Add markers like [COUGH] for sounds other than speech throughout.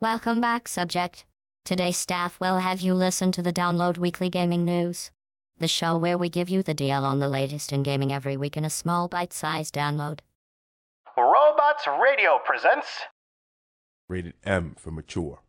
Welcome back, subject. Today's staff will have you listen to the Download Weekly Gaming News, the show where we give you the deal on the latest in gaming every week in a small bite sized download. Robots Radio presents Rated M for mature.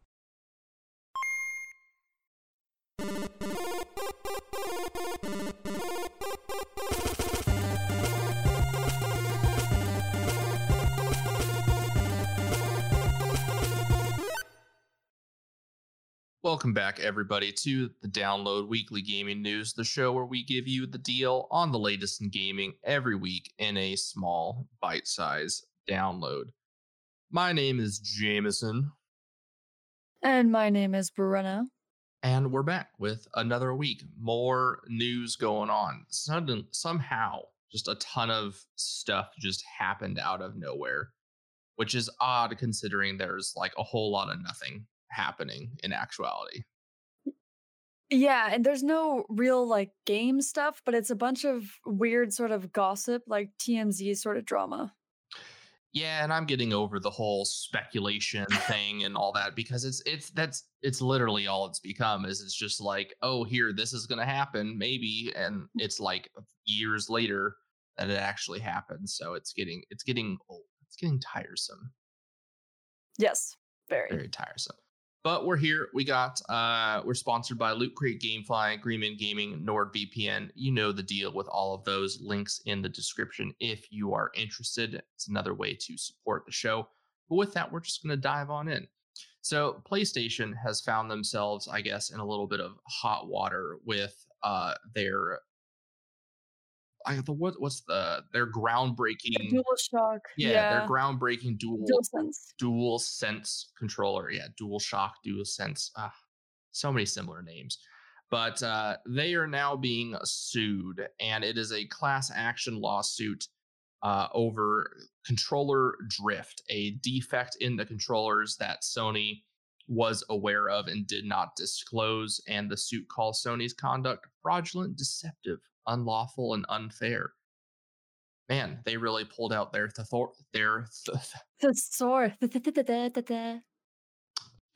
Welcome back, everybody, to the Download Weekly Gaming News, the show where we give you the deal on the latest in gaming every week in a small, bite size download. My name is Jameson, And my name is Brenna. and we're back with another week. More news going on. Sudden, somehow, just a ton of stuff just happened out of nowhere, which is odd considering there's like a whole lot of nothing happening in actuality. Yeah, and there's no real like game stuff, but it's a bunch of weird sort of gossip, like TMZ sort of drama. Yeah, and I'm getting over the whole speculation [LAUGHS] thing and all that because it's it's that's it's literally all it's become is it's just like, oh, here this is going to happen maybe and mm. it's like years later that it actually happens. So it's getting it's getting old. It's getting tiresome. Yes, very. Very tiresome. But we're here. We got uh we're sponsored by Loot Crate Gamefly, Green Man Gaming, NordVPN. You know the deal with all of those links in the description if you are interested. It's another way to support the show. But with that, we're just gonna dive on in. So PlayStation has found themselves, I guess, in a little bit of hot water with uh their I the what what's the their groundbreaking Dual shock. yeah, their groundbreaking dual Dual sense. dual sense controller yeah dual shock dual sense ah, so many similar names but uh, they are now being sued and it is a class action lawsuit uh, over controller drift a defect in the controllers that sony was aware of and did not disclose and the suit calls sony's conduct fraudulent deceptive unlawful and unfair man they really pulled out their thethor- their th- [LAUGHS] Thesaurus.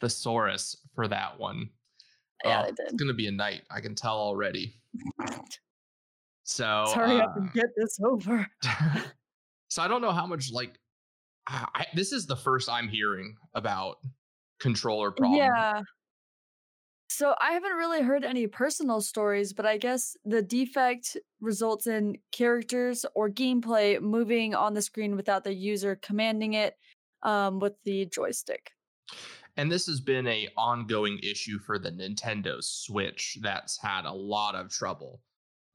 thesaurus for that one. Yeah, Oh, they It's gonna be a night. I can tell already. [LAUGHS] So, Hurry up and uh, get this over. [LAUGHS] so I don't know how much like I, I- this is the first I'm hearing about controller problem. Yeah. So I haven't really heard any personal stories, but I guess the defect results in characters or gameplay moving on the screen without the user commanding it um, with the joystick. And this has been a ongoing issue for the Nintendo Switch that's had a lot of trouble.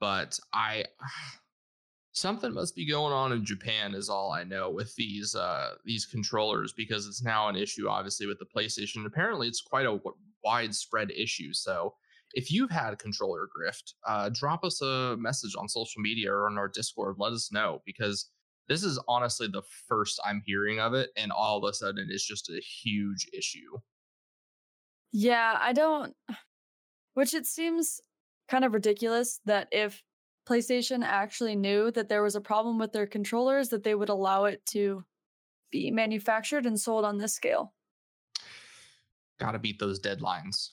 But I [SIGHS] something must be going on in Japan is all I know with these uh these controllers because it's now an issue obviously with the PlayStation. Apparently it's quite a widespread issue. So if you've had controller drift, uh drop us a message on social media or on our Discord, let us know because this is honestly the first I'm hearing of it, and all of a sudden it's just a huge issue. Yeah, I don't. [SIGHS] Which it seems kind of ridiculous that if PlayStation actually knew that there was a problem with their controllers, that they would allow it to be manufactured and sold on this scale. Gotta beat those deadlines.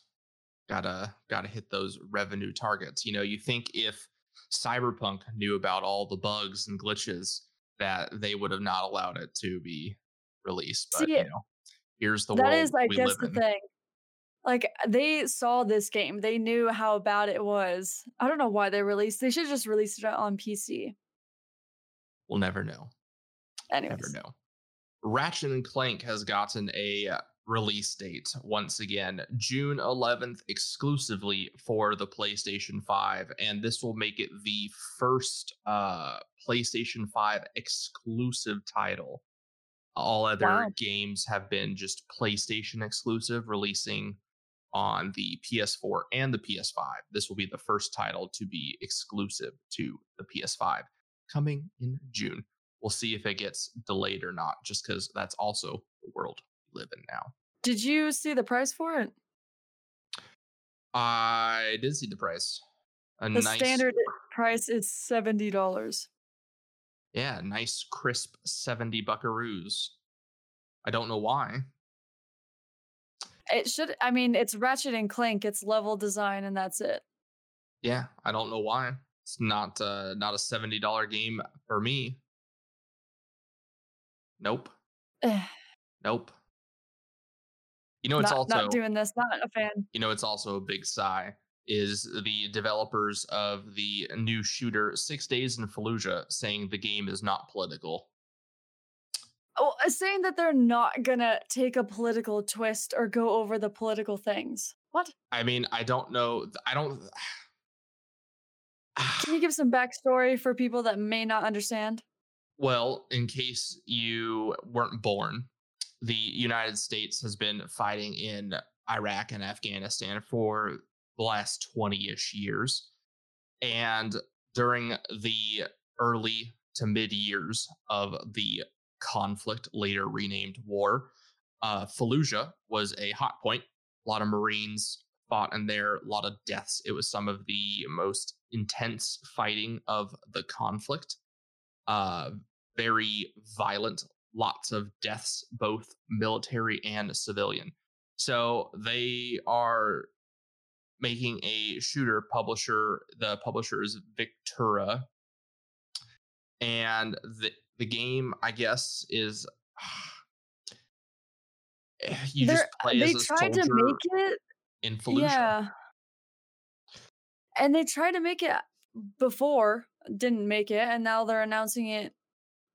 Gotta gotta hit those revenue targets. You know, you think if Cyberpunk knew about all the bugs and glitches, that they would have not allowed it to be released. But See, you know, here's the That is, I guess, the in. thing. Like they saw this game, they knew how bad it was. I don't know why they released. They should just release it on PC. We'll never know. Anyways, Never know. Ratchet and Clank has gotten a release date once again, June 11th, exclusively for the PlayStation 5, and this will make it the first uh, PlayStation 5 exclusive title. All other Wow. games have been just PlayStation exclusive, releasing on the PS4 and the PS5. This will be the first title to be exclusive to the PS5, coming in June we'll see if it gets delayed or not just because that's also the world we live in now did you see the price for it? i did see the price a The nice standard price is seventy dollars. yeah nice crisp 70 buckaroos i don't know why It should. I mean, it's Ratchet and Clank. It's level design, and that's it. Yeah, I don't know why. It's not uh not a seventy dollar game for me. Nope. [SIGHS] nope. You know, it's not, also not doing this. Not a fan. you know, it's also a big sigh. Is the developers of the new shooter Six Days in Fallujah saying the game is not political? Oh, uh, saying that they're not gonna take a political twist or go over the political things. What? I mean, I don't know. I don't. [SIGHS] Can you give some backstory for people that may not understand? Well, in case you weren't born, the United States has been fighting in Iraq and Afghanistan for the last 20 ish years. And during the early to mid years of the conflict, later renamed war, uh, Fallujah was a hot point. A lot of Marines fought in there, a lot of deaths. It was some of the most intense fighting of the conflict. Uh, very violent, lots of deaths, both military and civilian. So they are making a shooter publisher. The publisher is Victura, and the the game, I guess, is [SIGHS] you They're- just play they as a tried soldier to make it. in Fallujah. Yeah. And they tried to make it before, didn't make it, and now they're announcing it.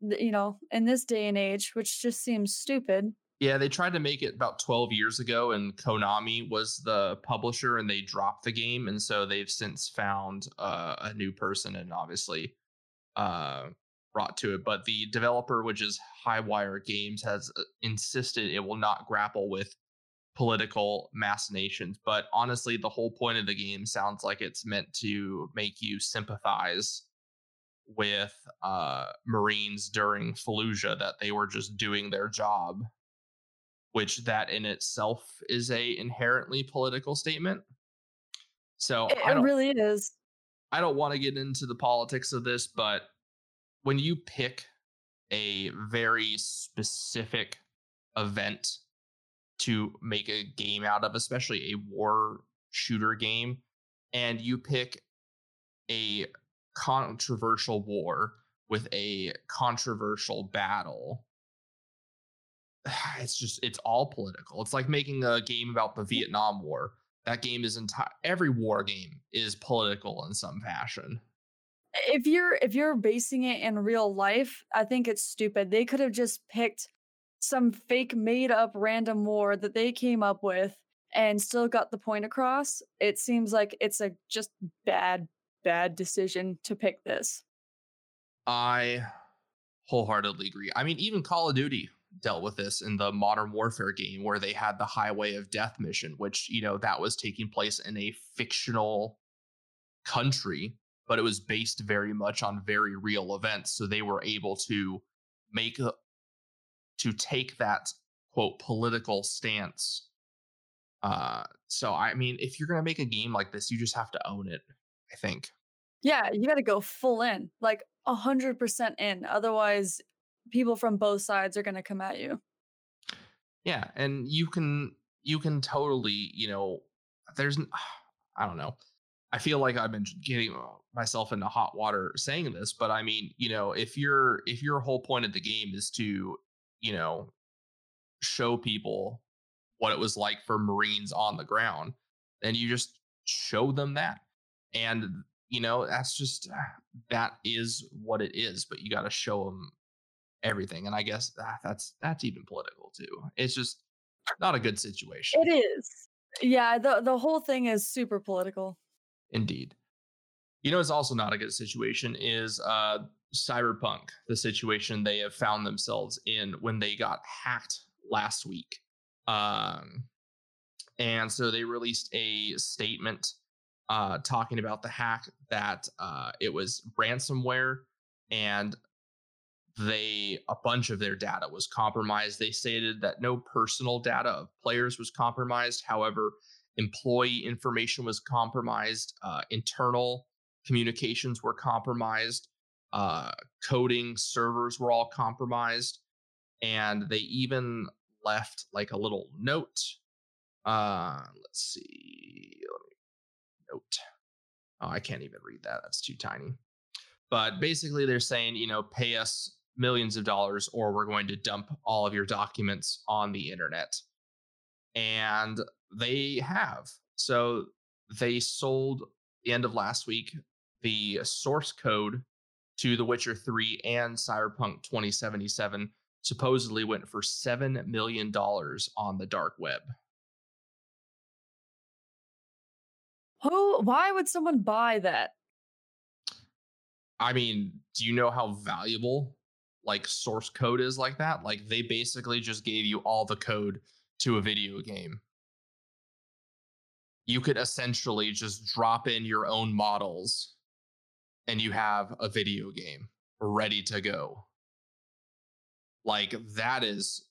You know, in this day and age, which just seems stupid. Yeah, they tried to make it about 12 years ago, and Konami was the publisher, and they dropped the game. And so they've since found uh, a new person and obviously uh, brought to it. But the developer, which is Highwire Games, has uh, insisted it will not grapple with political machinations. But honestly, the whole point of the game sounds like it's meant to make you sympathize with uh, Marines during Fallujah, that they were just doing their job which that in itself is a inherently political statement. So It, it really is. I don't want to get into the politics of this, but when you pick a very specific event to make a game out of, especially a war shooter game, and you pick a controversial war with a controversial battle, [SIGHS] it's just it's all political. It's like making a game about the Vietnam War. That game is entire every war game is political in some fashion. If you're if you're basing it in real life, I think it's stupid. They could have just picked some fake made up random war that they came up with and still got the point across. It seems like it's a just bad bad decision to pick this. I wholeheartedly agree. I mean, even Call of Duty dealt with this in the Modern Warfare game where they had the Highway of Death mission, which, you know, that was taking place in a fictional country, but it was based very much on very real events. So they were able to make to take that quote political stance. Uh, so I mean, if you're gonna make a game like this, you just have to own it. I think. Yeah, you got to go full in, like a hundred percent in. Otherwise, people from both sides are going to come at you. Yeah, and you can you can totally, you know, there's [SIGHS] I don't know. I feel like I've been getting uh, myself into hot water saying this, but I mean, you know, if your if your whole point of the game is to, you know, show people what it was like for Marines on the ground, then you just show them that. And you know, that's just that is what it is, but you got to show them everything. And I guess ah, that's that's even political too. It's just not a good situation. It is. Yeah, the the whole thing is super political. Indeed. You know, it's also not a good situation is uh, Cyberpunk, the situation they have found themselves in when they got hacked last week. Um, and so they released a statement uh, talking about the hack that uh, it was ransomware and they a bunch of their data was compromised. They stated that no personal data of players was compromised. However, employee information was compromised, uh, internal communications were compromised, uh, coding servers were all compromised, and they even left like a little note Uh, let's see. Let note. Oh, I can't even read that. That's too tiny. But basically, they're saying, you know, pay us millions of dollars or we're going to dump all of your documents on the internet. And they have. So they sold the end of last week the source code to The Witcher 3 and Cyberpunk 2077 supposedly went for $7 million on the dark web. Who why would someone buy that? I mean, do you know how valuable like source code is like that? Like they basically just gave you all the code to a video game. You could essentially just drop in your own models and you have a video game ready to go. Like that is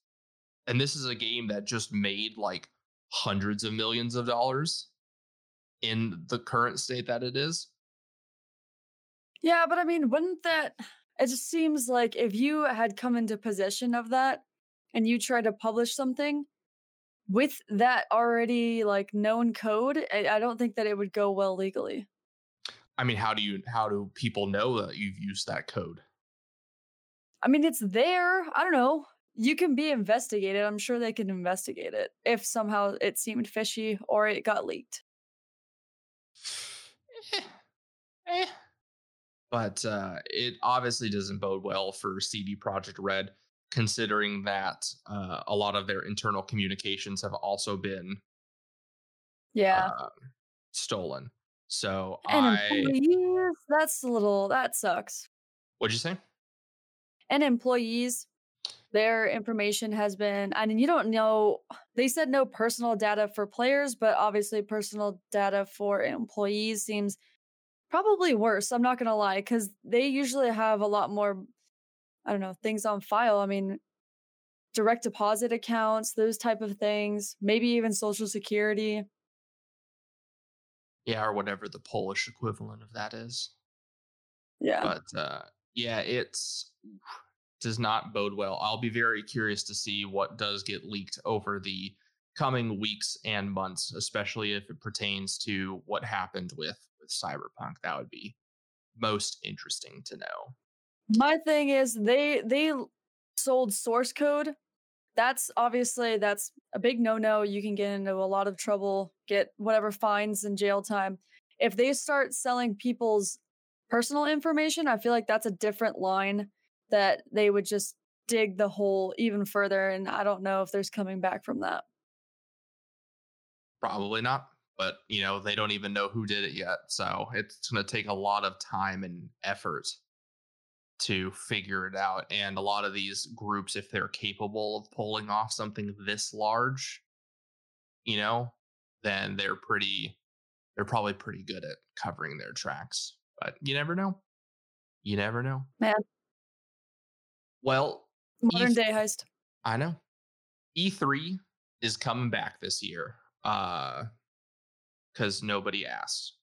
and this is a game that just made like hundreds of millions of dollars in the current state that it is. Yeah, but I mean, wouldn't that it just seems like if you had come into possession of that and you try to publish something with that already like known code, I, I don't think that it would go well legally. I mean, how do you how do people know that you've used that code? I mean, it's there. I don't know. You can be investigated. I'm sure they can investigate it if somehow it seemed fishy or it got leaked. Eh, eh. But uh, it obviously doesn't bode well for CD Projekt Red, considering that uh, a lot of their internal communications have also been Yeah. uh, stolen. So and I, employees, that's a little, that sucks. what'd you say? And employees, their information has been, I mean, you don't know, they said no personal data for players, but obviously personal data for employees seems probably worse. I'm not going to lie, because they usually have a lot more, I don't know, things on file. I mean, direct deposit accounts, those type of things, maybe even social security. Yeah, or whatever the Polish equivalent of that is. Yeah. but uh yeah it's does not bode well i'll be very curious to see what does get leaked over the coming weeks and months especially if it pertains to what happened with with cyberpunk that would be most interesting to know My thing is they they sold source code. That's obviously that's a big no-no. You can get into a lot of trouble, get whatever fines and jail time. If they start selling people's personal information, I feel like that's a different line that they would just dig the hole even further and I don't know if there's coming back from that. probably not but you know they don't even know who did it yet so it's going to take a lot of time and effort to figure it out and a lot of these groups if they're capable of pulling off something this large you know then they're pretty they're probably pretty good at covering their tracks but you never know you never know Man. Well Modern Eth- day heist. I know. E3 is coming back this year. Uh because nobody asked.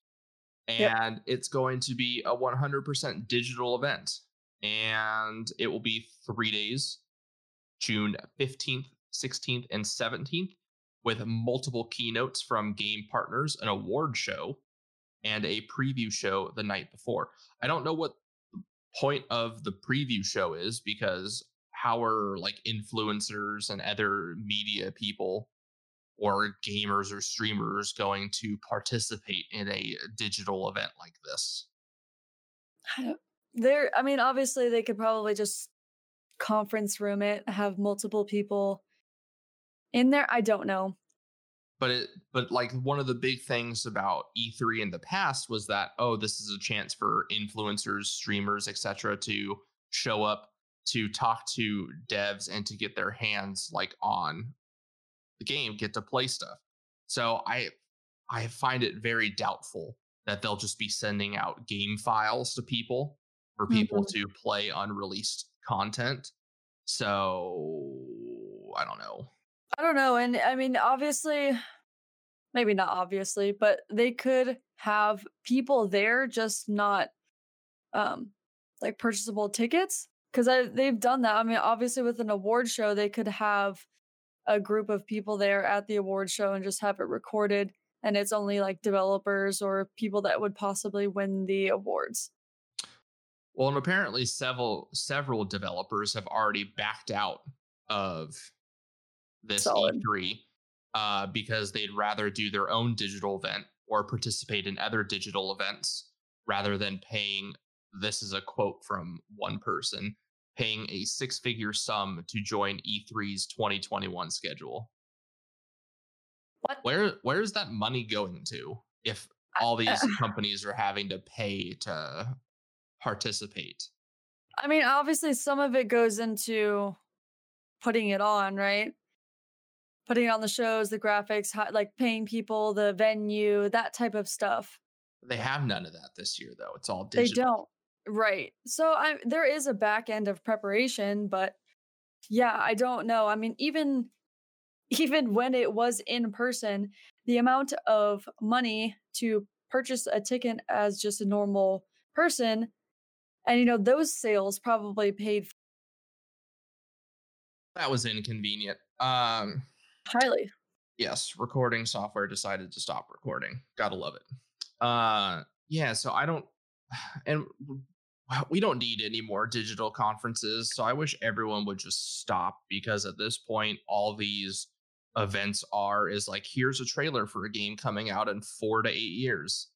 Yep. And it's going to be a 100% digital event. And it will be three days June 15th, 16th, and 17th, with multiple keynotes from game partners, an award show, and a preview show the night before. I don't know what point of the preview show is because how are like influencers and other media people or gamers or streamers going to participate in a digital event like this? There I mean obviously they could probably just conference room it, have multiple people in there. I don't know. But it but like one of the big things about E3 in the past was that oh this is a chance for influencers, streamers, etc to show up to talk to devs and to get their hands like on the game, get to play stuff. So I I find it very doubtful that they'll just be sending out game files to people for people mm-hmm. to play unreleased content. So I don't know. I don't know. And I mean, obviously, maybe not obviously, but they could have people there, just not um like purchasable tickets. Because they've done that. I mean, obviously, with an award show, they could have a group of people there at the award show and just have it recorded and it's only like developers or people that would possibly win the awards. Well, and apparently several several developers have already backed out of this Solid. E3 uh, because they'd rather do their own digital event or participate in other digital events rather than paying. This is a quote from one person paying a six figure sum to join E3's 2021 schedule. What? Where where's that money going to if all these [LAUGHS] companies are having to pay to participate? I mean, obviously, some of it goes into putting it on, right? Putting on the shows, the graphics, how, like paying people, the venue, that type of stuff. They have none of that this year, though. It's all digital. They don't. Right. So I there is a back end of preparation, but yeah, I don't know. I mean, even [LAUGHS] even when it was in person, the amount of money to purchase a ticket as just a normal person and you know those sales probably paid For- That was inconvenient. Um, highly. yes, recording software decided to stop recording. Gotta love it. Uh, yeah. So I don't, [SIGHS] and [SIGHS] we don't need any more digital conferences. So I wish everyone would just stop because at this point, all these events are is like here's a trailer for a game coming out in four to eight years,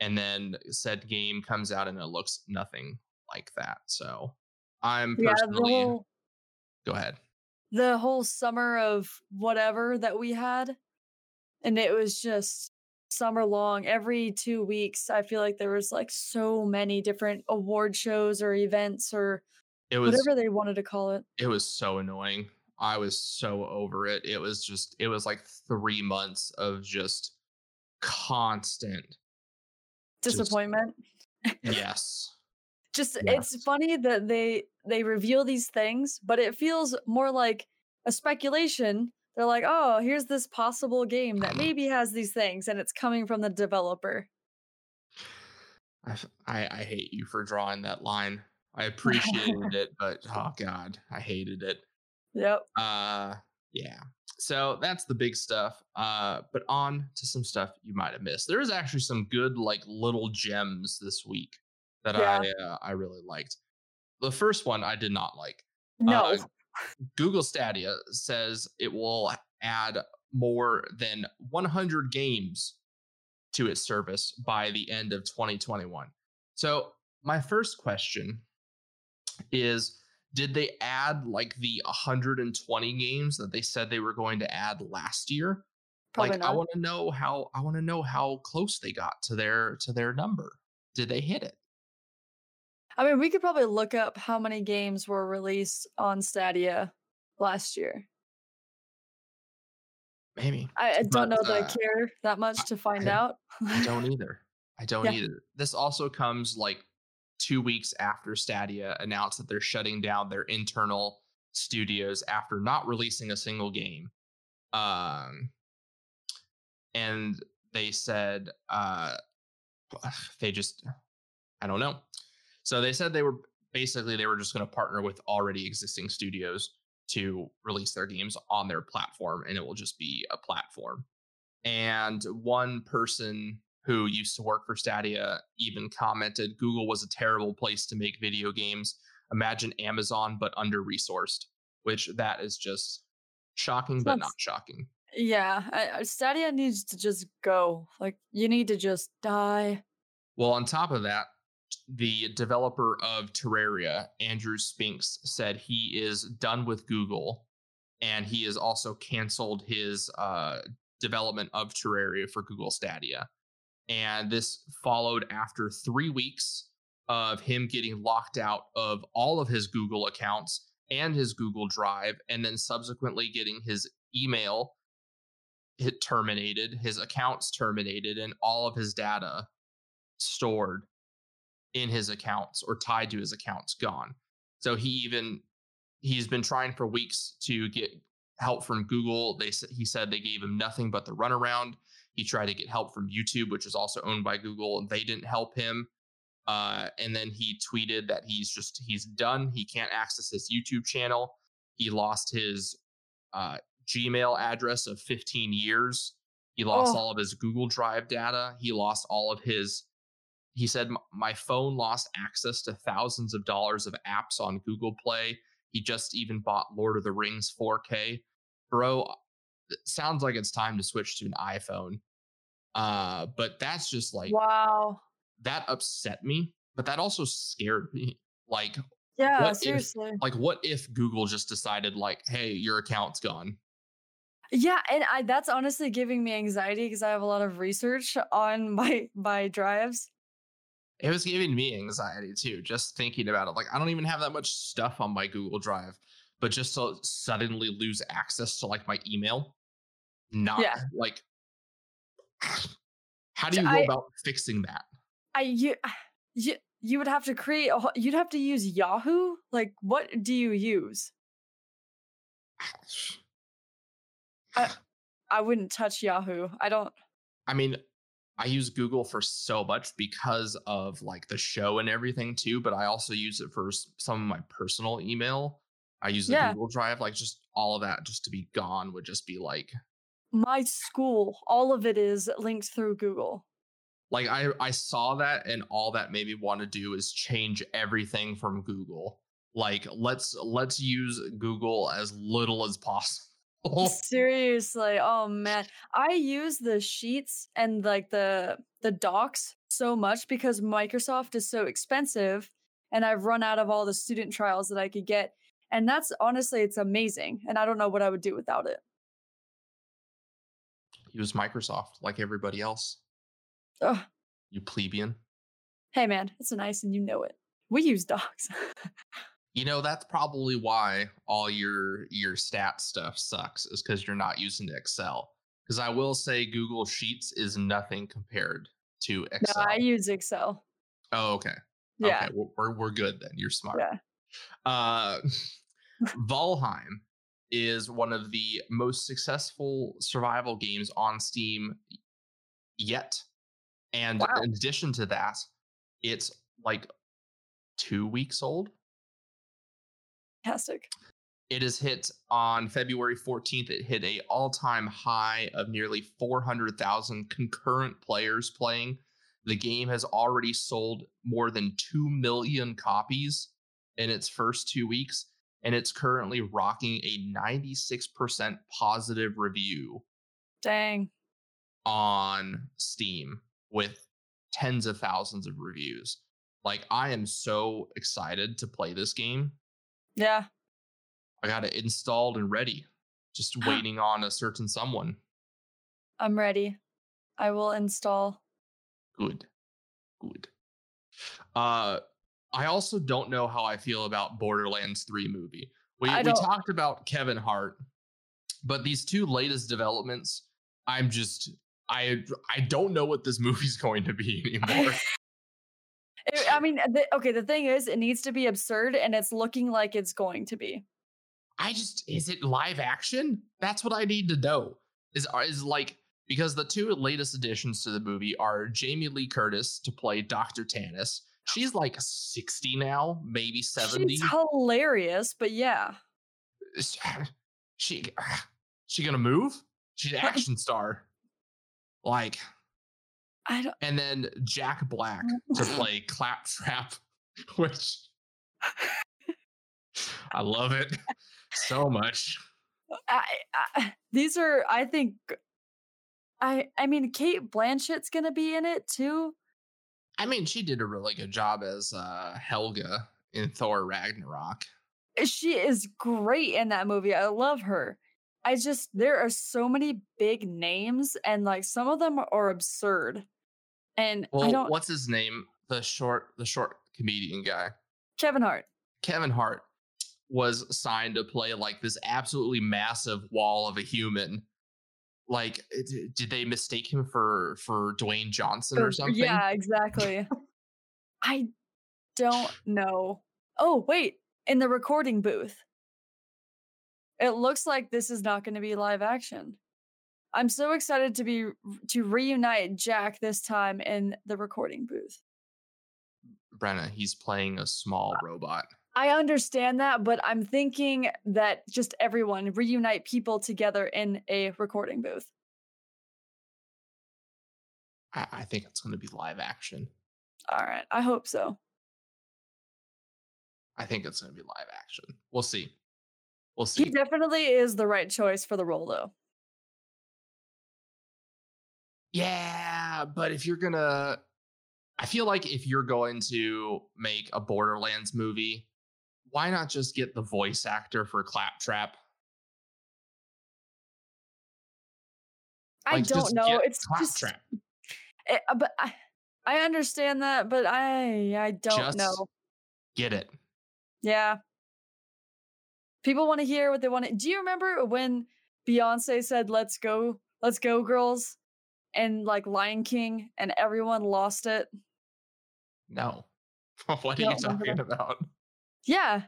and then said game comes out and it looks nothing like that. So I'm Yeah, personally whole go ahead. The whole summer of whatever that we had and it was just summer long every 2 weeks i feel like there was like so many different award shows or events or It was whatever they wanted to call it it was so annoying. I was so over it. It was just it was like 3 months of just constant Just- disappointment [LAUGHS] yes. Just Yes. it's funny that they they reveal these things but it feels more like a speculation they're like oh here's this possible game that [SIGHS] maybe has these things and it's coming from the developer I I hate you for drawing that line. I appreciated [LAUGHS] it, but oh god, I hated it. yep Uh yeah. So that's the big stuff. Uh but on to some stuff you might have missed. There is actually some good like little gems this week that Yeah. I uh, I really liked. The first one I did not like. no Uh, Google Stadia says it will add more than 100 games to its service by the end of 2021. So, my first question is did they add like the 120 games that they said they were going to add last year? probably like I want to know how I want to know how close they got to their to their number. Did they hit it? I mean, we could probably look up how many games were released on Stadia last year. Maybe. I, I don't But, know that I uh, care that much to find I- out. I [LAUGHS] don't either. I don't Yeah. either. This also comes like two weeks after Stadia announced that they're shutting down their internal studios after not releasing a single game. Um, and they said uh, [SIGHS] they just, I don't know. So they said they were basically they were just going to partner with already existing studios to release their games on their platform, and it will just be a platform. And one person who used to work for Stadia even commented Google was a terrible place to make video games. Imagine Amazon, but under resourced, which that is just shocking, but not shocking. yeah, I- uh, Stadia needs to just go. Like, you need to just die. Well, on top of that, the developer of Terraria, Andrew Spinks, said he is done with Google and he has also canceled his uh, development of Terraria for Google Stadia. And this followed after three weeks of him getting locked out of all of his Google accounts and his Google Drive, and then subsequently getting his email terminated, his accounts terminated, and all of his data stored in his accounts or tied to his accounts gone. So he even he's been trying for weeks to get help from Google. They he said they gave him nothing but the runaround. He tried to get help from YouTube, which is also owned by Google, and they didn't help him. Uh, and then he tweeted that he's just he's done. He can't access his YouTube channel. He lost his uh, Gmail address of 15 years. He lost Oh. all of his Google Drive data. He lost all of his. He said, My phone lost access to thousands of dollars of apps on Google Play. He just even bought Lord of the Rings 4K. Bro, it sounds like it's time to switch to an iPhone. Uh, but that's just like, wow. that upset me, but that also scared me. Like, Yeah, what if- seriously. like what if Google just decided like, hey, your account's gone? Yeah, and I that's honestly giving me anxiety because I have a lot of research on [LAUGHS] my my drives. It was giving me anxiety too, just thinking about it. Like, I don't even have that much stuff on my Google Drive, but just to suddenly lose access to like my email, not Yeah. like, [SIGHS] how do you go I- about fixing that? I you [SIGHS] you you would have to create a, you'd have to use Yahoo? Like what do you use? [SIGHS] I, I wouldn't touch Yahoo. I don't I mean, I use Google for so much because of like the show and everything too, but I also use it for some of my personal email. I use the Yeah. Google Drive, like just all of that just to be gone would just be like my school, all of it is linked through Google. like I I saw that and all that made me want to do is change everything from Google. Like let's let's use Google as little as possible. [LAUGHS] Seriously, oh man. I use the sheets and like the the docs so much because Microsoft is so expensive and I've run out of all the student trials that I could get. And that's honestly it's amazing and I don't know what I would do without it. Use Microsoft like everybody else. Ugh. You plebeian. Hey man, it's nice and you know it. We use docs. [LAUGHS] You know, that's probably why all your your stat stuff sucks is because you're not using Excel. Because I will say Google Sheets is nothing compared to Excel. no, I use Excel. oh, okay. Yeah. Okay, we're, we're good then. You're smart. Yeah. Uh, [LAUGHS] Valheim is one of the most successful survival games on Steam yet. And Wow. in addition to that, it's like two weeks old. Fantastic. It is hit on February 14th. It hit a all-time high of nearly 400,000 concurrent players playing. The game has already sold more than 2 million copies in its first 2 weeks and it's currently rocking a 96% positive review Dang. on Steam with tens of thousands of reviews. Like I am so excited to play this game. Yeah. I got it installed and ready, just [GASPS] waiting on a certain someone. I'm ready. I will install. Good, good. Uh, I also don't know how I feel about Borderlands 3 movie. We we talked about Kevin Hart, but these two latest developments, I'm just I I don't know what this [LAUGHS] movie's going to be [LAUGHS] anymore. I mean, uh, the, okay, the thing is, it needs to be absurd, and it's looking like it's going to be. I just is it live action? That's what I need to know. Is uh, is like because the two latest additions to the movie are Jamie Lee Curtis to play Dr. Tannis. She's like 60 now, maybe 70. She's hilarious, but yeah. Is- uh, She she gonna move? She's an action star. Like I don't. and then Jack Black to [LAUGHS] play Claptrap, [LAUGHS] which I love it so much. I, I, these are, I think, I, I mean, Cate Blanchett's gonna be in it too. I mean, she did a really good job as uh, Helga in Thor Ragnarok. She is great in that movie. I love her. I just there are so many big names, and like some of them are absurd. And I Well, don't. what's his name? The short, the short comedian guy, Kevin Hart. Kevin Hart, was signed to play like this absolutely massive wall of a human. Like, eh, it- did they mistake him for for Dwayne Johnson Or- something? Yeah, exactly. [LAUGHS] I don't know. Oh, wait, in the recording booth. It looks like this is not going to be live action. I'm so excited to be to reunite Jack this time in the recording booth. Brenna, he's playing a small robot. I understand that, but I'm thinking that just everyone reunite people together in a recording booth. I, I think it's going to be live action. All right, I hope so. I think it's going to be live action. We'll see. We'll see. He definitely is the right choice for the role, though. Yeah, but if you're gonna, I feel like if you're going to make a Borderlands movie, why not just get the voice actor for Claptrap? I Like, don't just know. It's just, Claptrap. eh, uh, but I, I understand that, but I, I don't Just know. Get it? Yeah. People want to hear what they want to. Do you remember when Beyonce said, let's go, let's go, girls? And like Lion King, and everyone lost it? No. [LAUGHS] what are you talking about? Yeah.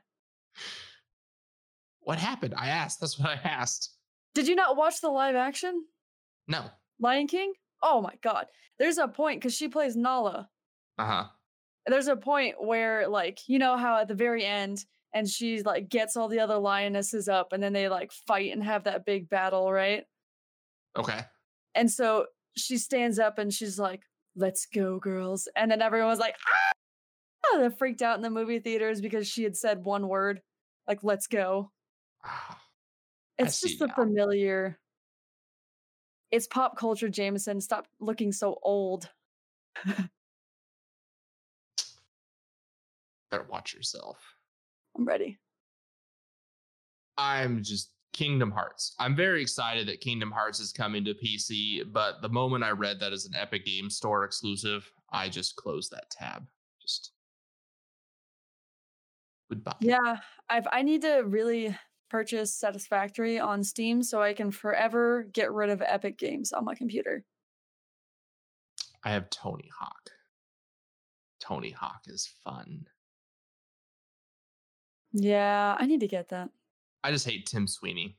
What happened? I asked. That's what I asked. Did you not watch the live action No. Lion King? Oh my God. There's a point because she plays Nala. Uh huh. There's a point where, like, you know how at the very end, and she like gets all the other lionesses up, and then they like fight and have that big battle, right? Okay. And so she stands up and she's like, let's go, girls. And then everyone was like, ah! They freaked out in the movie theaters because she had said one word, like, let's go. I It's just a now. familiar. It's pop culture, Jameson. Stop looking so old. [LAUGHS] Better watch yourself. I'm ready. I'm just Kingdom Hearts. I'm very excited that Kingdom Hearts is coming to PC, but the moment I read that as an Epic Game Store exclusive, I just closed that tab. Just goodbye. Yeah, I've I need to really purchase Satisfactory on Steam so I can forever get rid of Epic games on my computer. I have Tony Hawk. Tony Hawk is fun. Yeah, I need to get that. I just hate Tim Sweeney.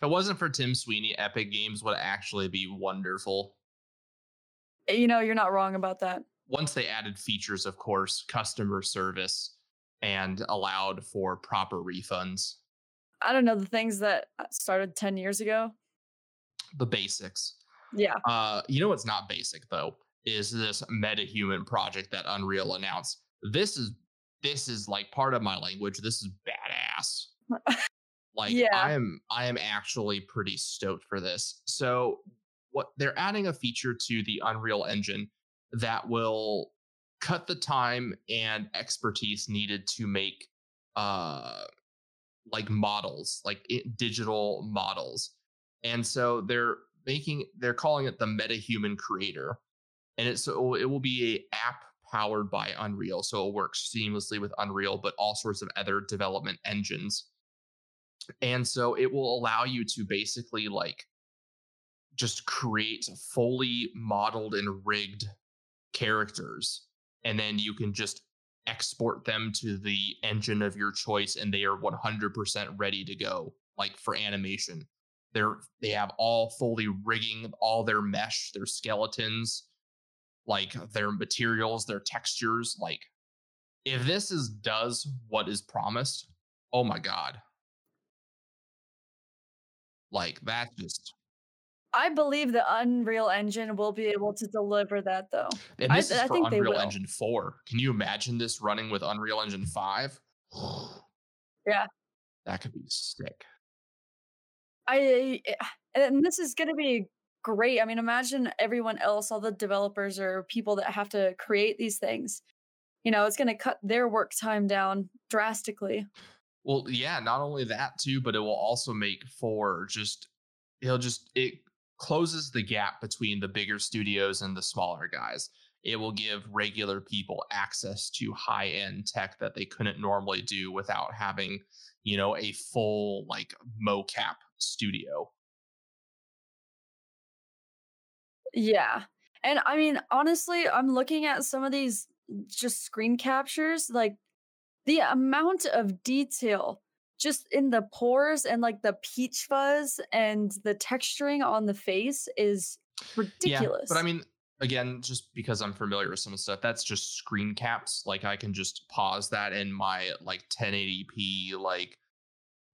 If it wasn't for Tim Sweeney, Epic Games would actually be wonderful. You know, you're not wrong about that. Once they added features, of course, customer service and allowed for proper refunds, I don't know the things that uh, started 10 years ago. the basics. Yeah. Uh, you know what's not basic though is this metahuman project that Unreal announced. This is this is like part of my language. This is badass. [LAUGHS] Like Yeah. I am I am actually pretty stoked for this. So what they're adding a feature to the Unreal Engine that will cut the time and expertise needed to make uh like models, like i- digital models. And so they're making they're calling it the MetaHuman Creator. And it's so it will be a app powered by Unreal. So it works seamlessly with Unreal, but all sorts of other development engines. And so it will allow you to basically like just create fully modeled and rigged characters. And then you can just export them to the engine of your choice and they are 100% ready to go like for animation. They're they have all fully rigging all their mesh, their skeletons, like their materials, their textures, like if this is does what is promised, oh my god. Like that's just I believe the Unreal Engine will be able to deliver that though. and I- this is I for think Unreal. Engine 4. Can you imagine this running with Unreal Engine 5? [SIGHS] Yeah. That could be sick. I eh, and this is going to be great. I mean, imagine everyone else, all the developers or people that have to create these things. You know, it's going to cut their work time down drastically. Well, yeah, not only that too, but it will also make for just it'll just it closes the gap between the bigger studios and the smaller guys. It will give regular people access to high-end tech that they couldn't normally do without having, you know, a full like mocap studio. Yeah. And I mean, honestly, I'm looking at some of these just screen captures, like the amount of detail just in the pores and like the peach fuzz and the texturing on the face is ridiculous. Yeah, but I mean, again, just because I'm familiar with some of the stuff, that's just familiar with some stuff. That's just screen caps. Like I can just pause that in my like 1080p like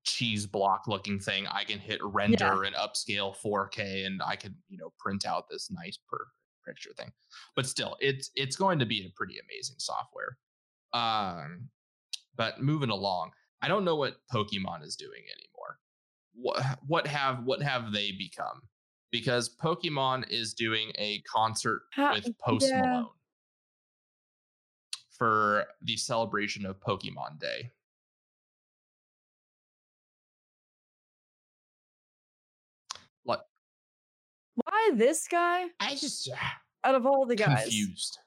cheese block looking thing. I can hit render yeah. and upscale 4K, and I can you know print out this nice per picture thing. But still, it's it's going to be a pretty amazing software. Um, but moving along, I don't know what Pokemon is doing anymore. What what have what have they become? Because Pokemon is doing a concert with Post yeah. Malone for the celebration of Pokemon Day. What? Why this guy? I just uh, out of all the guys confused.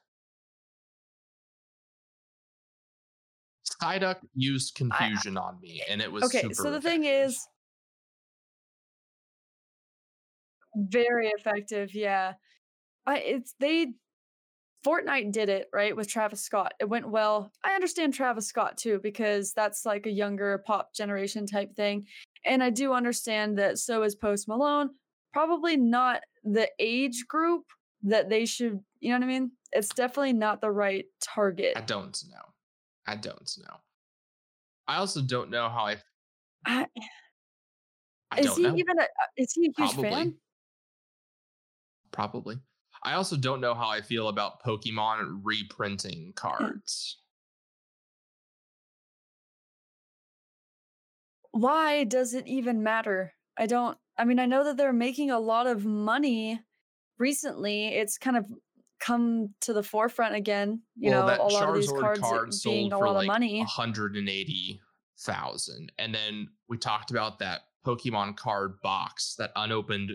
Psyduck used confusion I, on me, and it was okay. so the effective. thing is, very effective. Yeah, I, it's they. Fortnite did it right with Travis Scott. It went well. I understand Travis Scott too because that's like a younger pop generation type thing, and I do understand that. So is Post Malone. Probably not the age group that they should. You know what I mean? It's definitely not the right target. I don't know. I don't know. I also don't know how I. I, I is he know. even a? Uh, is he a huge Probably. fan? Probably. I also don't know how I feel about Pokemon reprinting hmm. cards. Why does it even matter? I don't. I mean, I know that they're making a lot of money recently. It's kind of come to the forefront again. You well, know, a lot Charizard of these cards card being a lot like of money. 180,000. And then we talked about that Pokemon card box, that unopened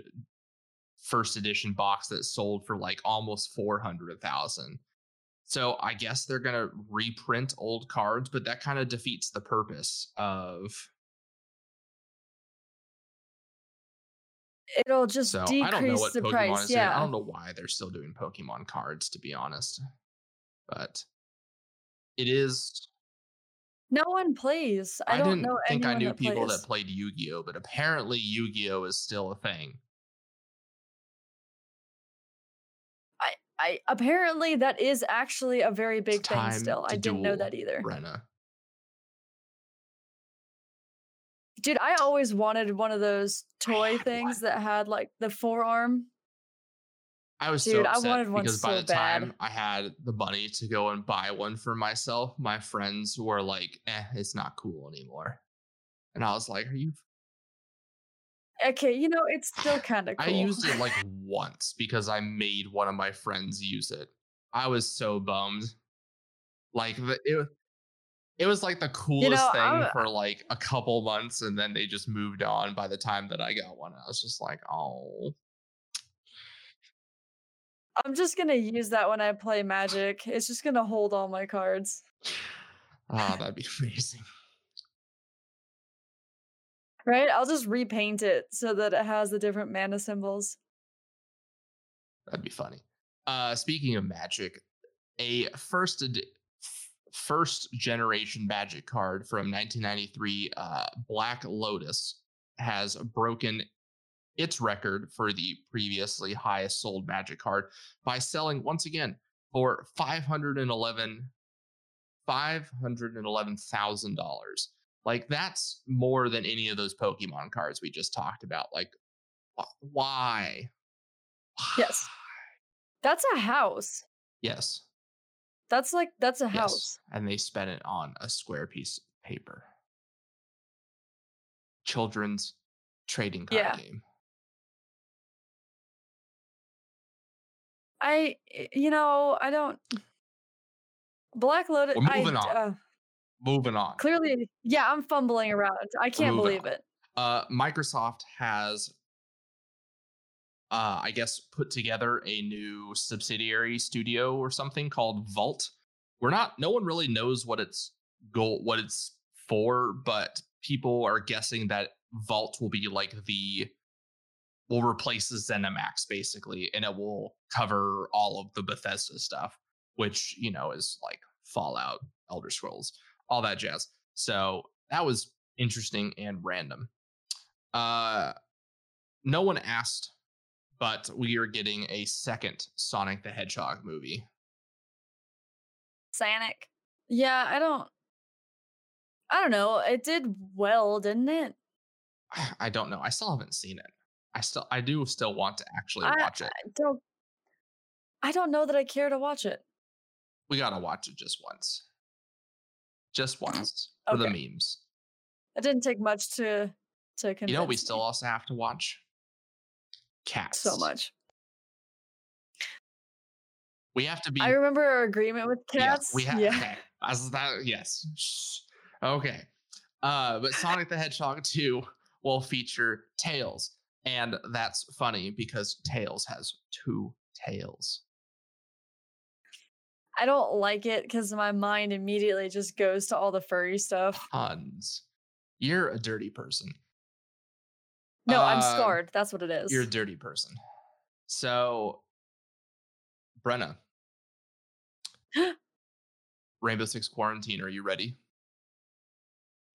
first edition box that sold for like almost 400,000. So I guess they're going to reprint old cards, but that kind of defeats the purpose of it'll just so, decrease the Pokemon price. Yeah, I don't know why they're still doing Pokemon cards, to be honest, but it is. No one plays. I, I don't know. I think I knew that people plays. that played Yu Gi Oh, but apparently Yu Gi Oh is still a thing. I, I apparently that is actually a very big thing. Still, I didn't know that either. Brenna. Dude, I always wanted one of those toy [SIGHS] things that had like the forearm. I was Dude, so upset I wanted one because so by the bad. time I had the money to go and buy one for myself, my friends were like, "Eh, it's not cool anymore," and I was like, "Are you?" Okay, you know it's still [SIGHS] kind of. Cool. I used it like once because I made one of my friends use it. I was so bummed. Like the, it, it was like the coolest you know, thing I'm, for like a couple months and then they just moved on by the time that I got one. I was just like, oh. I'm just gonna use that when I play Magic. It's just gonna hold all my cards. Oh, that'd be [LAUGHS] amazing. right? I'll just repaint it so that it has the different mana symbols. That'd be funny. Uh speaking of magic, a first ed- first generation Magic card from 1993, uh, Black Lotus, has broken its record for the previously highest sold Magic card by selling once again for 511 $511,000. Like that's more than any of those Pokemon cards we just talked about. Like why? [SIGHS] Yes. That's a house. Yes. That's like that's a house. Yes, and they spent it on a square piece of paper. Children's trading card yeah. game. I you know, I don't Black Lotus We're moving I, on. Uh, moving on. Clearly, yeah, I'm fumbling around. I can't believe on. it. Uh Microsoft has uh, I guess, put together a new subsidiary studio or something called Vault. We're not, no one really knows what its goal, what it's for, but people are guessing that Vault will be like the, will replace the ZeniMax basically, and it will cover all of the Bethesda stuff, which, you know, is like Fallout, Elder Scrolls, all that jazz. So that was interesting and random. Uh, no one asked but we are getting a second Sonic the Hedgehog movie. Sonic. Yeah, I don't. I don't know. It did well, didn't it? [SIGHS] I don't know. I still haven't seen it. I still, I do still want to actually I- watch it. I don't. I don't know that I care to watch it. We gotta watch it just once, just [CLEARS THROAT] once for the memes. It didn't take much to to convince. You know, we me. still also have to watch cats. so much. We have to be. I remember our agreement with cats. we have. yeah. Okay. As that, yes. Okay. Uh, but Sonic the Hedgehog 2 will feature Tails. And that's funny because Tails has two tails. I don't like it because my mind immediately just goes to all the furry stuff. Tons. You're a dirty person. No, I'm Uh, scarred. That's what it is. You're a dirty person. So, Brenna, [GASPS] Rainbow Six Quarantine, are you ready?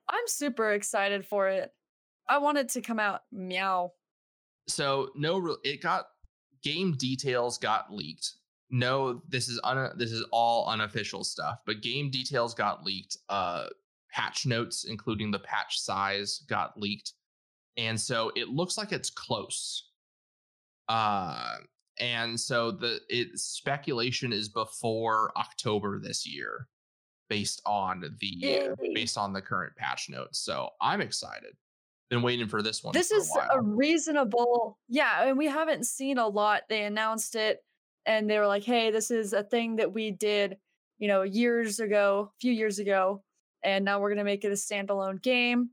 I'm super excited for it. I want it to come out meow. so no re- it got game details got leaked no this is un- this is all unofficial stuff but game details got leaked uh patch notes including the patch size got leaked and so it looks like it's close uh and so the it speculation is before october this year based on the Yay. based on the current patch notes so i'm excited been waiting for this one This a is while. a reasonable, yeah, and we haven't seen a lot. They announced it and they were like, hey, this is a thing that we did, you know, years ago, a few years ago, and now we're going to make it a standalone game.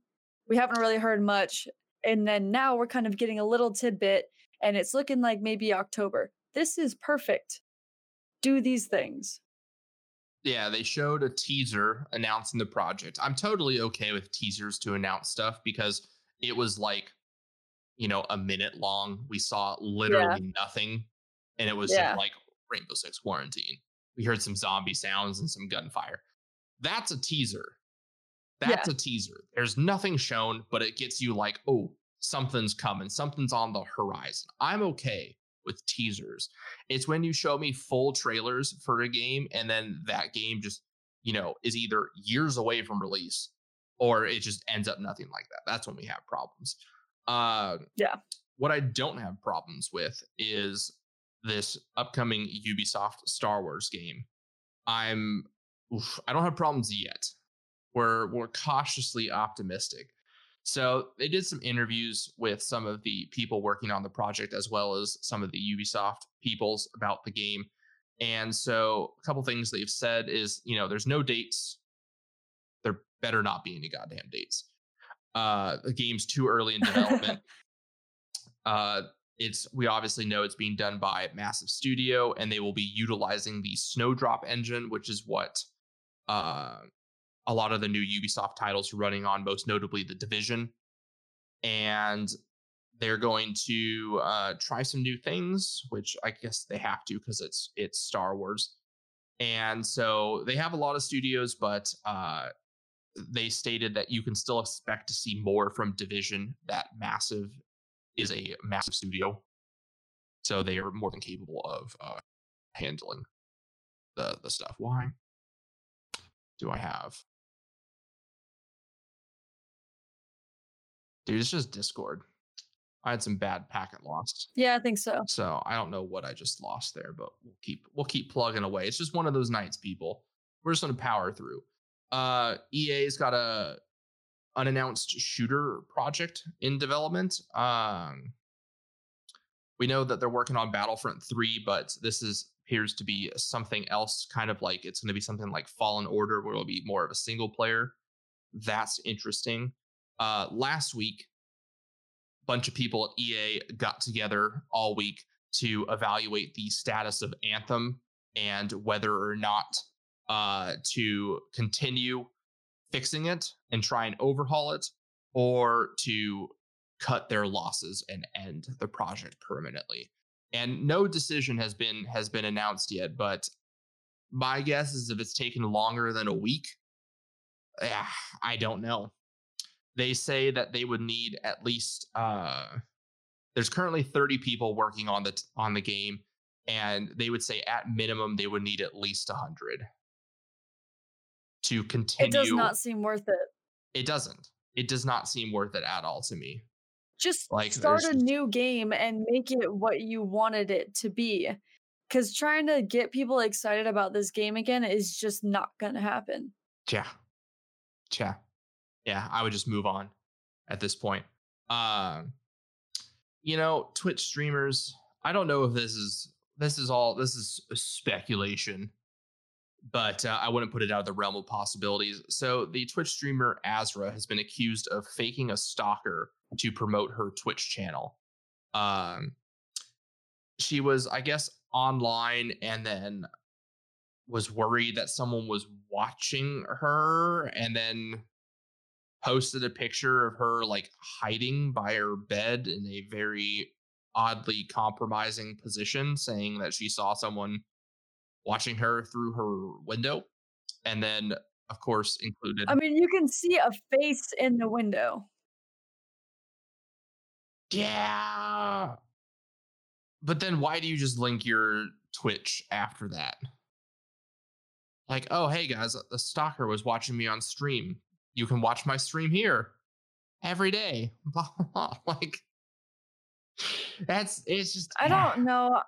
We haven't really heard much. And then now we're kind of getting a little tidbit, and it's looking like maybe October. This is perfect. Do these things. Yeah, they showed a teaser announcing the project. I'm totally okay with teasers to announce stuff because it was like, you know, a minute long. We saw literally nothing, and it was Yeah. like Rainbow Six Quarantine. We heard some zombie sounds and some gunfire. That's a teaser. That's a teaser. There's nothing shown, but it gets you like, oh, something's coming, something's on the horizon. I'm okay with teasers. It's when you show me full trailers for a game and then that game just, you know, is either years away from release or it just ends up nothing like that. That's when we have problems. Uh, Yeah. What I don't have problems with is this upcoming Ubisoft Star Wars game. I'm, oof, I don't have problems yet. We're we're cautiously optimistic. So they did some interviews with some of the people working on the project, as well as some of the Ubisoft peoples about the game. And so a couple things they've said is, you know, there's no dates. There better not be any goddamn dates. Uh, the game's too early in development. [LAUGHS] uh, it's we obviously know it's being done by Massive Studio, and they will be utilizing the Snowdrop engine, which is what uh, a lot of the new Ubisoft titles running on, most notably the Division. And they're going to uh, try some new things, which I guess they have to because it's it's Star Wars. And so they have a lot of studios, but uh, they stated that you can still expect to see more from Division. That massive is a massive studio, so they are more than capable of uh, handling the the stuff. Why do I have? Dude, it's just Discord. I had some bad packet loss. Yeah, I think so. So I don't know what I just lost there, but we'll keep we'll keep plugging away. It's just one of those nights, people. We're just gonna power through. Uh EA's got a unannounced shooter project in development. Um we know that they're working on Battlefront 3, but this is appears to be something else, kind of like it's gonna be something like Fallen Order, where it'll be more of a single player. That's interesting. Uh last week, a bunch of people at EA got together all week to evaluate the status of Anthem and whether or not uh, to continue fixing it and try and overhaul it or to cut their losses and end the project permanently. And no decision has been has been announced yet, but my guess is if it's taken longer than a week, yeah, I don't know they say that they would need at least uh there's currently 30 people working on the on the game and they would say at minimum they would need at least 100 to continue It does not seem worth it. it doesn't it does not seem worth it at all to me Just Like, start a new game and make it what you wanted it to be. Because trying to get people excited about this game again is just not going to happen. yeah yeah yeah i would just move on at this point. Um you know twitch streamers i don't know if this is this is all this is speculation but uh, i wouldn't put it out of the realm of possibilities. So the twitch streamer azra has been accused of faking a stalker to promote her twitch channel. Um she was i guess online and then was worried that someone was watching her and then posted a picture of her like hiding by her bed in a very oddly compromising position saying that she saw someone watching her through her window and then of course included I mean, you can see a face in the window. yeah. But then why do you just link your twitch after that? Like oh hey guys the stalker was watching me on stream you can watch my stream here every day blah, [LAUGHS] blah, blah. like that's it's just I don't know.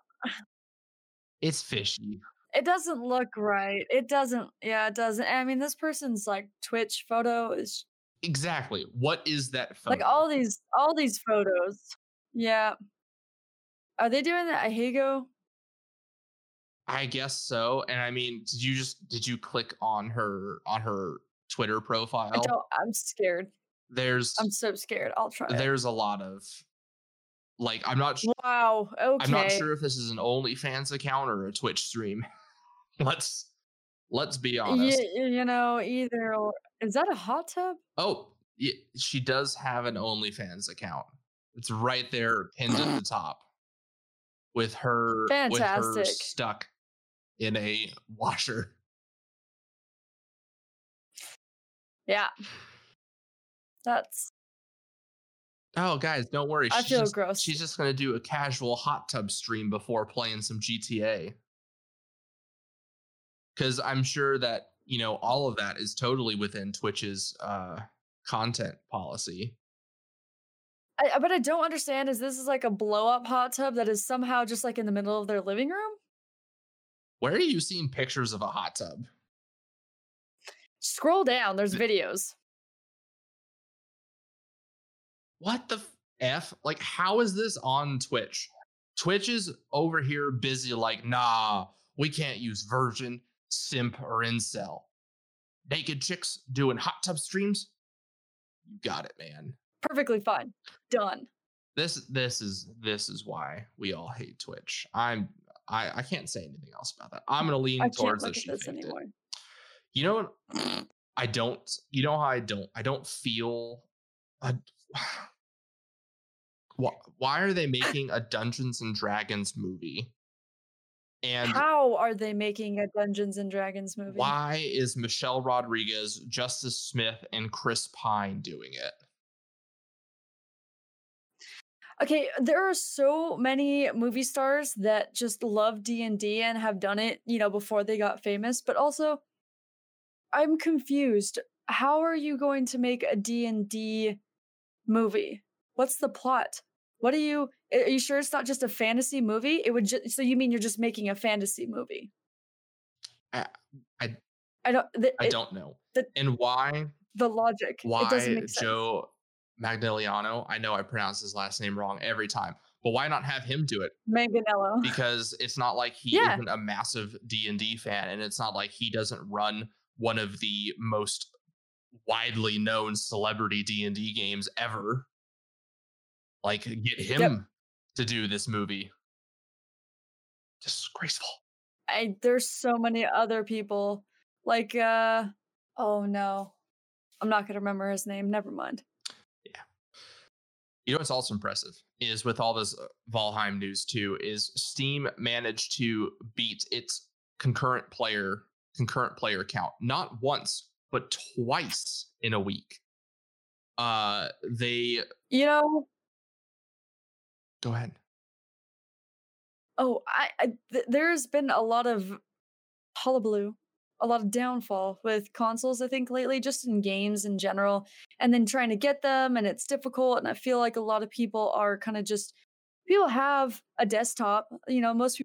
it's fishy It doesn't look right. It doesn't. Yeah, it doesn't. I mean, this person's like Twitch photo is exactly what is that photo? like all these all these photos. Yeah. Are they doing that at Higo? i guess so and i mean did you just did you click on her on her twitter I profile don't. I'm scared. there's I'm so scared. I'll try. it. there's a lot of like i'm not Wow. Okay. i'm not sure if this is an onlyfans account or a twitch stream [LAUGHS] let's let's be honest Y- you know, either or. Is that a hot tub? oh yeah, she does have an onlyfans account it's right there pinned at the [GASPS] top with her with her Fantastic. stuck in a washer Yeah. That's oh guys don't worry I she's feel just, gross. she's just gonna do a casual hot tub stream before playing some gta because i'm sure that you know all of that is totally within twitch's uh content policy I- but I don't understand is this is like a blow up hot tub that is somehow just like in the middle of their living room? where are you seeing pictures of a hot tub Scroll down, there's videos. what the f like how is this on twitch twitch is over here busy like nah we can't use virgin simp or incel naked chicks doing hot tub streams you got it man Perfectly fine. Done. this this is this is why we all hate twitch i'm i i can't say anything else about that i'm gonna lean I can't towards look that at she this faked it. You know i don't you know how i don't i don't feel I, [SIGHS] why, why are they [LAUGHS] making a dungeons and dragons movie? And How are they making a Dungeons and Dragons movie? why is michelle rodriguez justice smith and chris pine doing it? Okay, there are so many movie stars that just love D&D and have done it, you know, before they got famous, but also I'm confused. How are you going to make a D&D movie? What's the plot? What are you are you sure it's not just a fantasy movie? It would just so you mean you're just making a fantasy movie? I- I- I don't the, i it- don't know the- and why the logic. why it doesn't make sense. joe magliano i know i pronounce his last name wrong every time but why not have him do it Manganiello. because it's not like he Yeah. isn't a massive d&d fan and it's not like he doesn't run one of the most widely known celebrity d&d games ever like get him to do this movie disgraceful I there's so many other people like uh oh no. I'm not going to remember his name. Never mind. Yeah. You know what's also impressive is with all this uh, Valheim news too is Steam managed to beat its concurrent player concurrent player count not once but twice in a week. Uh they You know, Go ahead. Oh, I, I th- there's been a lot of hullabaloo, a lot of downfall with consoles. I think lately, just in games in general, and then trying to get them, and it's difficult. And I feel like a lot of people are kind of just people have a desktop. You know, most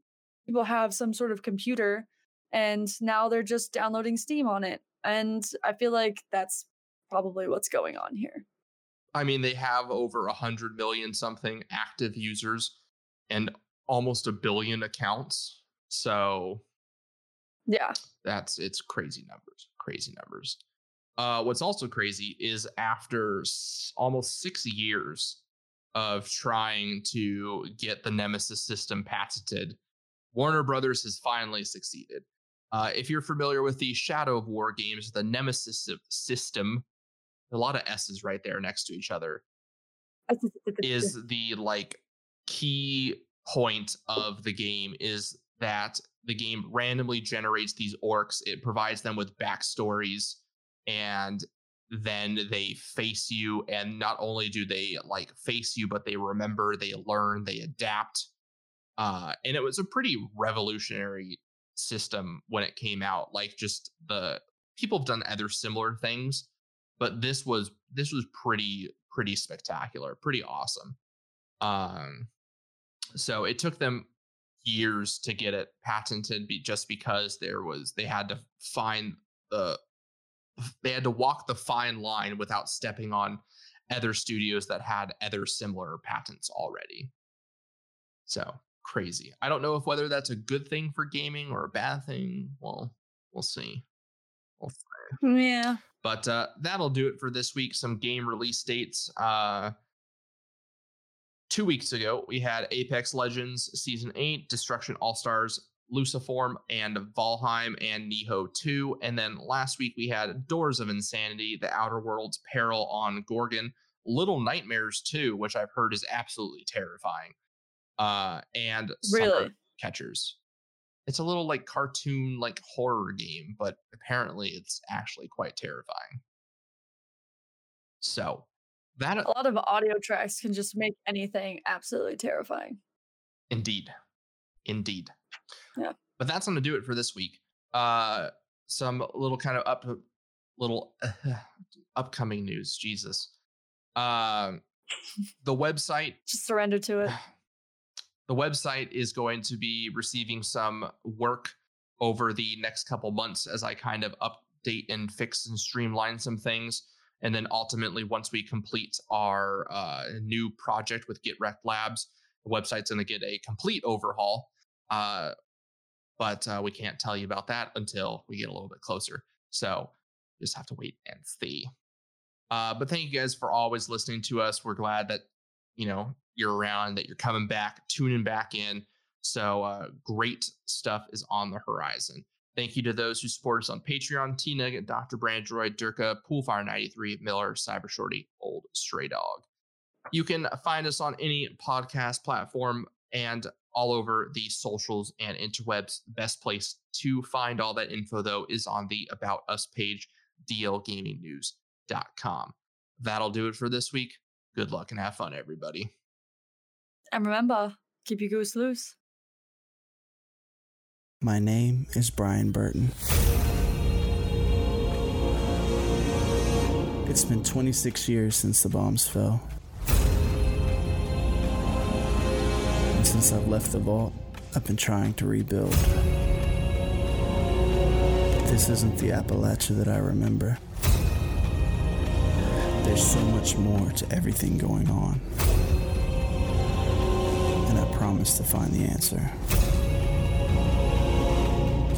people have some sort of computer, and now they're just downloading Steam on it. And I feel like that's probably what's going on here. I mean, they have over a hundred million something active users and almost a billion accounts. So Yeah. that's it's crazy numbers, crazy numbers. Uh, what's also crazy is after s- almost six years of trying to get the Nemesis system patented, Warner Brothers has finally succeeded. Uh, if you're familiar with the Shadow of War games, the Nemesis system, a lot of S's right there next to each other, is the like key point of the game is that the game randomly generates these orcs it provides them with backstories and then they face you and not only do they like face you but they remember they learn they adapt uh and it was a pretty revolutionary system when it came out like just the people have done other similar things but this was this was pretty pretty spectacular pretty awesome. Um so it took them years to get it patented be, just because there was they had to find the they had to walk the fine line without stepping on other studios that had other similar patents already. So crazy i don't know if whether that's a good thing for gaming or a bad thing well we'll see we'll see. Yeah. But uh, that'll do it for this week. Some game release dates. Uh, two weeks ago, we had Apex Legends Season 8, Destruction All Stars, Luciform, and Valheim, and Nioh 2. And then last week, we had Doors of Insanity, The Outer Worlds, Peril on Gorgon, Little Nightmares 2, which I've heard is absolutely terrifying, uh, and Summer Really? Catchers. It's a little like cartoon, like horror game, but apparently it's actually quite terrifying. So that A lot of audio tracks can just make anything absolutely terrifying. Indeed. Indeed. Yeah. But that's going to do it for this week. Uh some little kind of up little uh, [LAUGHS] upcoming news, Jesus. Um the website Just surrender to it. [SIGHS] [SIGHS] the website is going to be receiving some work over the next couple months as I kind of update and fix and streamline some things. And then ultimately, once we complete our uh, new project with GitRec Labs, the website's going to get a complete overhaul. Uh, but uh, we can't tell you about that until we get a little bit closer. So just have to wait and see. Uh, but thank you guys for always listening to us. We're glad that you know you're around, that you're coming back, tuning back in. So uh, great stuff is on the horizon. Thank you to those who support us on Patreon: T Nugget, Dr. Brandroid, Durka, Poolfire93, Miller, Cyber Shorty, Old Stray Dog. You can find us on any podcast platform and all over the socials and interwebs. The best place to find all that info, though, is on the About Us page, dlgamingnews.com. That'll do it for this week. Good luck and have fun, everybody. And remember, keep your goose loose. My name is Brian Burton. It's been 26 years since the bombs fell. And since I've left the vault, I've been trying to rebuild. This isn't the Appalachia that I remember. There's so much more to everything going on. And I promise to find the answer.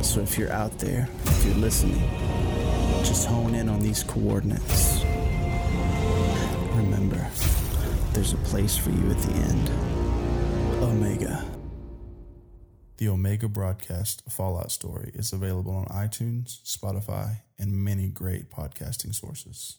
So if you're out there, if you're listening, just hone in on these coordinates. Remember, there's a place for you at the end. Omega. The Omega Broadcast Fallout Story is available on iTunes, Spotify, and many great podcasting sources.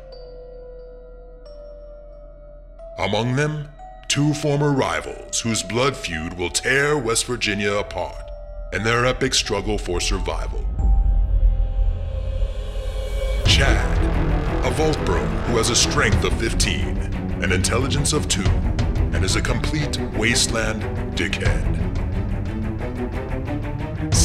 Among them, two former rivals whose blood feud will tear West Virginia apart in their epic struggle for survival. Chad, a vault bro who has a strength of 15, an intelligence of 2, and is a complete wasteland dickhead.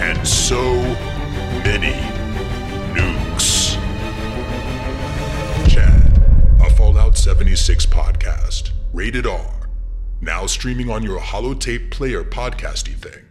and so many nukes. Chad, a Fallout 76 podcast, rated R, now streaming on your holotape player podcasty thing.